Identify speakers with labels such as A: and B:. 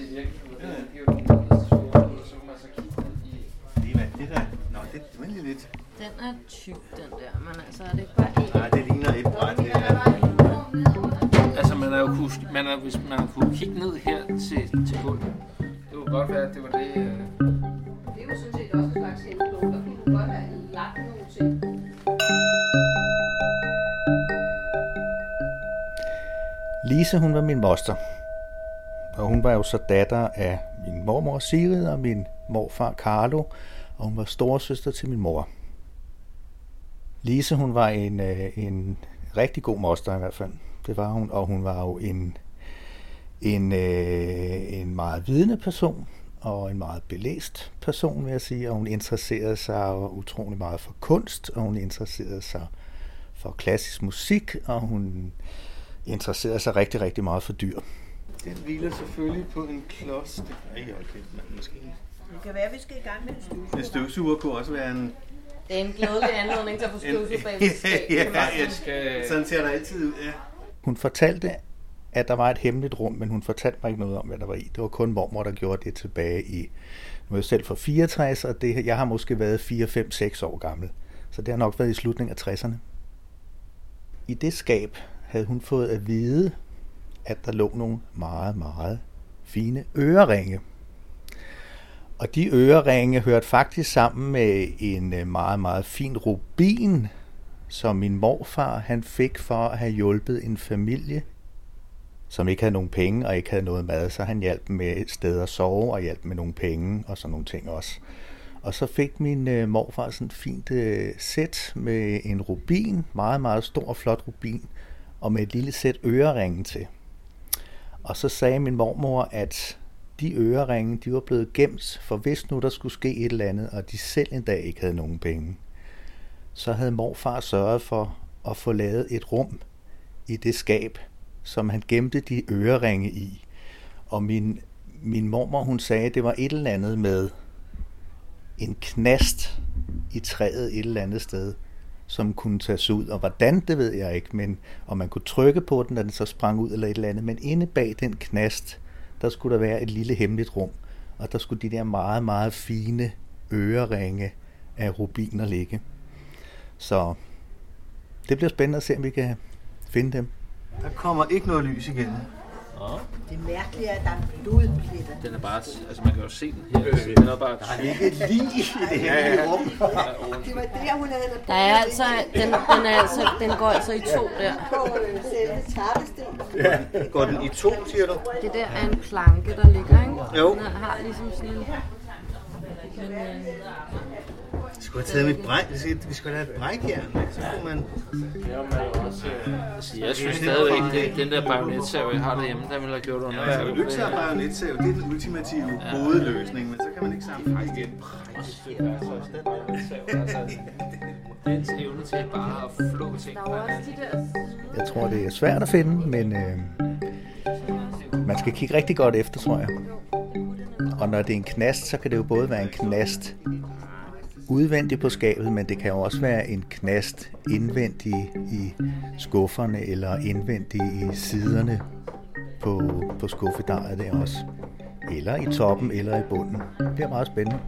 A: det i virkeligheden. Det er jo den nederste skole, og så kunne man så kigge ned i...
B: Hvad, det der, nå, det er lige lidt.
C: Den er tyk, den der, men altså er det ikke bare en?
B: Nej, det ligner et bræt, det her.
A: Altså, man er jo kunne, man er, hvis man kunne kigge ned her til, til gulvet, det kunne godt være, at det var det... Øh,
D: Det er jo sådan set også en slags hældelåg. Der kunne du godt have lagt nogle ting.
E: Lise, hun var min moster. Og hun var jo så datter af min mormor Sigrid og min morfar Carlo, og hun var storesøster til min mor. Lise, hun var en, øh, en rigtig god moster i hvert fald. Det var hun, og hun var jo en, en, øh, en meget vidende person, og en meget belæst person, vil jeg sige, og hun interesserede sig utrolig meget for kunst, og hun interesserede sig for klassisk musik, og hun interesserede sig rigtig, rigtig meget for dyr.
B: Den hviler selvfølgelig på en klods. Det er ikke okay, men måske.
D: Det kan være, at vi skal i gang med en stue.
B: En støvsuger kunne også være en...
C: Det er en glædelig anledning til at få støvsug bag
B: ja,
C: skab.
B: ja, ja.
A: skal,
B: Sådan ser der altid ud, ja.
E: Hun fortalte, at der var et hemmeligt rum, men hun fortalte mig ikke noget om, hvad der var i. Det var kun mormor, der gjorde det tilbage i... Nu er jeg selv fra 64, og det, jeg har måske været 4, 5, 6 år gammel. Så det har nok været i slutningen af 60'erne. I det skab havde hun fået at vide, at der lå nogle meget, meget fine øreringe. Og de øreringe hørte faktisk sammen med en øh, meget, meget fin rubin, som min morfar han fik for at have hjulpet en familie, som ikke havde nogen penge og ikke havde noget mad, så han hjalp dem med et sted at sove og hjalp med nogle penge og sådan nogle ting også. Og så fik min øh, morfar sådan et fint øh, sæt med en rubin, meget, meget stor og flot rubin, og med et lille sæt øreringe til. Og så sagde min mormor, at de øreringe, de var blevet gemt, for hvis nu der skulle ske et eller andet, og de selv en dag ikke havde nogen penge, så havde morfar sørget for at få lavet et rum i det skab, som han gemte de øreringe i. Og min, min mormor, hun sagde, at det var et eller andet med en knast i træet et eller andet sted, som kunne tages ud. Og hvordan, det ved jeg ikke, men om man kunne trykke på den, da den så sprang ud eller et eller andet. Men inde bag den knast, der skulle der være et lille hemmeligt rum, og der skulle de der meget, meget fine øreringe af rubiner ligge. Så det bliver spændende at se, om vi kan finde dem.
B: Der kommer ikke noget lys igen.
D: Det mærkelige er, at der er blodpletter.
A: den er bare... Altså, man kan jo se den her. Den er bare...
B: Der er ikke et lig i det her rum.
D: Det var der, hun havde
C: Der er altså, den, den, er altså, den går altså i to der.
D: på øh, selve trappestenen.
B: Går den i to, siger du?
C: Det der er en planke, der ligger, ikke?
B: Jo.
C: Den har ligesom sådan en... Men, øh,
B: Jeg skulle have taget mit bræk. Vi skal have et brækjern. Så kunne man...
A: Altså, jeg synes stadigvæk, det, den der bajonetsav, jeg har derhjemme, der ville have gjort under.
B: Ja, økse og bajonetsav, det er den ultimative hovedløsning, men så kan man ikke samle fra igen.
A: Dens evne til bare at flå ting.
C: der er jo også de der...
E: Jeg tror, det er svært at finde, men øh, man skal kigge rigtig godt efter, tror jeg. Og når det er en knast, så kan det jo både være en knast udvendigt på skabet, men det kan jo også være en knast indvendig i skufferne eller indvendig i siderne på, på skuffedejet der også. Eller i toppen, eller i bunden. Det bliver meget spændende.